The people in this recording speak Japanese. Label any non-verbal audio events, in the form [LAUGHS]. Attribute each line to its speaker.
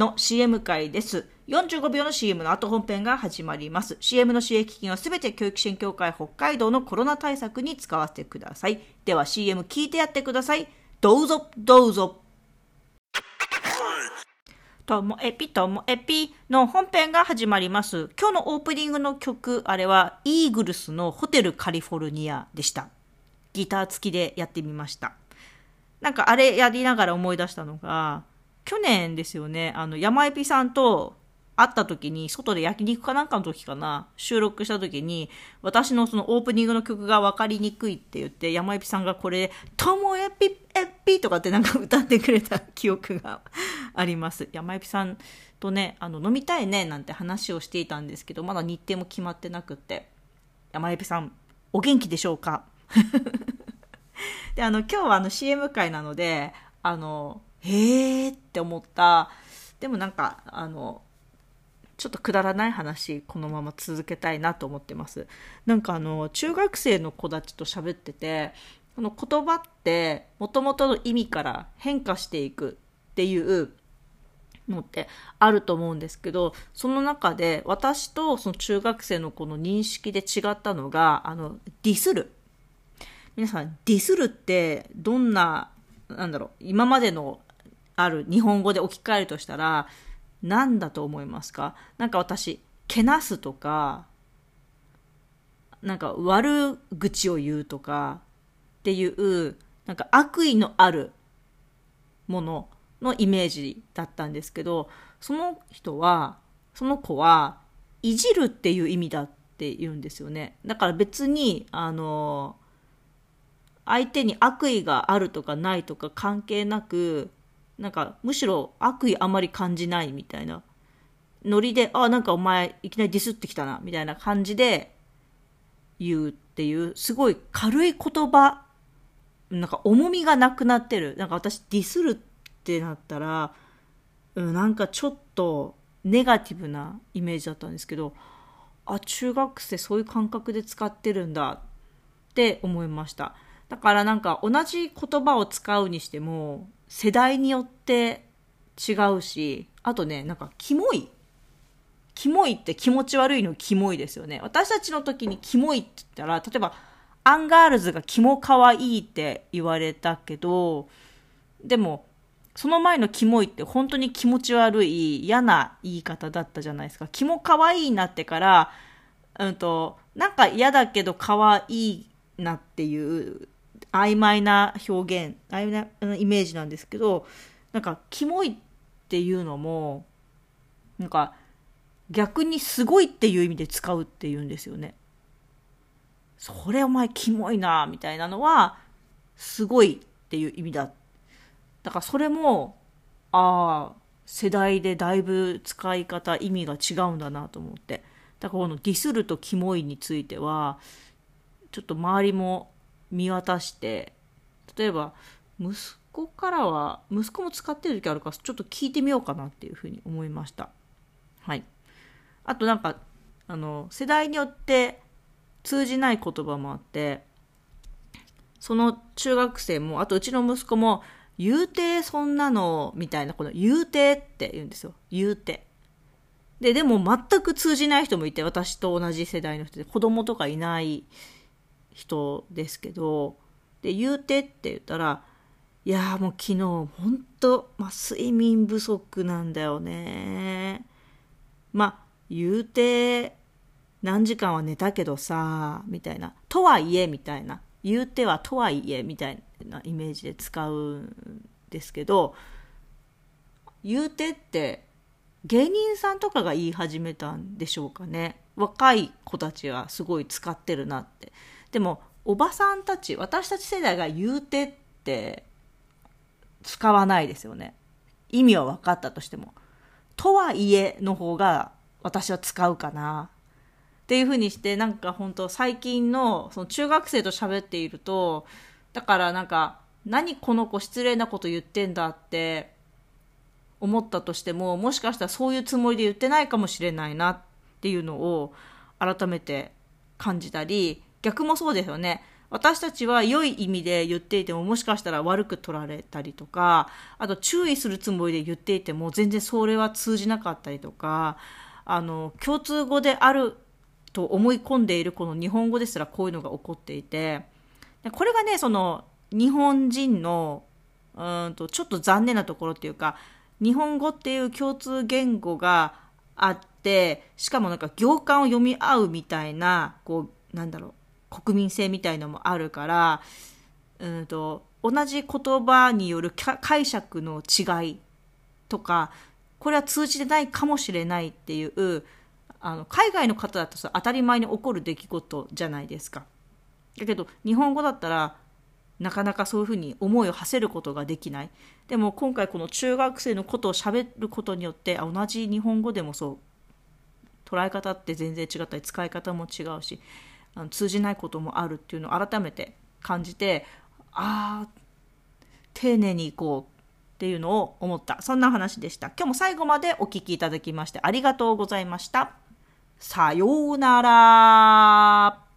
Speaker 1: の CM 会です。45秒の CM の後本編が始まります。CM の収益金はすべて教育支援協会北海道のコロナ対策に使わせてください。では CM 聞いてやってください。どうぞ、どうぞ。ともえぴともえぴの本編が始まります。今日のオープニングの曲、あれはイーグルスのホテルカリフォルニアでした。ギター付きでやってみました。なんかあれやりながら思い出したのが、去年ですよね、あの、山エピさんと会った時に、外で焼肉かなんかの時かな、収録した時に、私のそのオープニングの曲が分かりにくいって言って、山エピさんがこれ、ともえぴえぴとかってなんか歌ってくれた記憶が [LAUGHS] あります。山エピさんとね、あの、飲みたいね、なんて話をしていたんですけど、まだ日程も決まってなくって、山エピさん、お元気でしょうか？[LAUGHS] で、あの、今日はあの CM 会なので、あの、へーって思った、でもなんか、あの、ちょっとくだらない話このまま続けたいなと思ってます。なんかあの中学生の子たちと喋っててこの言葉ってもともとの意味から変化していくっていうのってあると思うんですけどその中で私とその中学生の子の認識で違ったのがあのディスる。皆さんディスるってどんななんだろう今までのある日本語で置き換えるとしたら何だと思いますか？なんか私、けなすとか、なんか悪口を言うとかっていう、なんか悪意のあるもののイメージだったんですけど、その人は、その子は、いじるっていう意味だって言うんですよね。だから別に、あの、相手に悪意があるとかないとか関係なく、なんかむしろ悪意あまり感じないみたいなノリで、あ、なんかお前いきなりディスってきたな、みたいな感じで言うっていう、すごい軽い言葉、なんか重みがなくなってる。なんか私ディスるってなったら、うん、なんかちょっとネガティブなイメージだったんですけど、あ、中学生そういう感覚で使ってるんだって思いました。だからなんか同じ言葉を使うにしても、世代によって違うし、あとね、なんか、キモい。キモいって気持ち悪いのキモいですよね。私たちの時にキモいって言ったら、例えば、アンガールズがキモ可愛いいって言われたけど、でも、その前のキモいって本当に気持ち悪い嫌な言い方だったじゃないですか。キモ可愛いになってから、うんと、なんか嫌だけど可愛いなっていう曖昧な表現曖昧なイメージなんですけどなんかキモいっていうのもなんか逆にすごいっていう意味で使うっていうんですよね。それお前キモいなみたいなのはすごいっていう意味だ。だからそれもああ世代でだいぶ使い方意味が違うんだなと思ってだからこのディスるとキモいについてはちょっと周りも見渡して例えば息子からは息子も使ってる時あるからちょっと聞いてみようかなっていうふうに思いました。はい。あとなんかあの世代によって通じない言葉もあってその中学生もあとうちの息子も言うてそんなのみたいなこの言うてって言うんですよ。言うて。ででも全く通じない人もいて私と同じ世代の人で子供とかいない人ですけどで言うてって言ったらいやもう昨日ほんと、まあ、睡眠不足なんだよね。まあ言うて何時間は寝たけどさみたいな。とはいえみたいな。言うてはとはいえみたいなイメージで使うんですけど言うてって芸人さんとかが言い始めたんでしょうかね。若い子たちはすごい使ってるなって。でもおばさんたち私たち世代が言うてって使わないですよね。意味は分かったとしても。とはいえの方が私は使うかな。っていうふうにしてなんか本当最近のその中学生と喋っているとだからなんか何この子失礼なこと言ってんだって思ったとしてももしかしたらそういうつもりで言ってないかもしれないなっていうのを改めて感じたり逆もそうですよね。私たちは良い意味で言っていてももしかしたら悪く取られたりとか、あと注意するつもりで言っていても全然それは通じなかったりとか、あの、共通語であると思い込んでいるこの日本語ですらこういうのが起こっていて、これがね、その日本人のうんとちょっと残念なところっていうか、日本語っていう共通言語があって、しかもなんか行間を読み合うみたいな、こう、なんだろう、国民性みたいのもあるから、うんと、同じ言葉による解釈の違いとか、これは通じてないかもしれないっていう、あの、海外の方だとさ、当たり前に起こる出来事じゃないですか。だけど、日本語だったら、なかなかそういうふうに思いを馳せることができない。でも今回この中学生のことを喋ることによって、同じ日本語でもそう、捉え方って全然違ったり、使い方も違うし、あの通じないこともあるっていうのを改めて感じてああ丁寧にいこうっていうのを思った。そんな話でした。今日も最後までお聴きいただきましてありがとうございました。さようなら。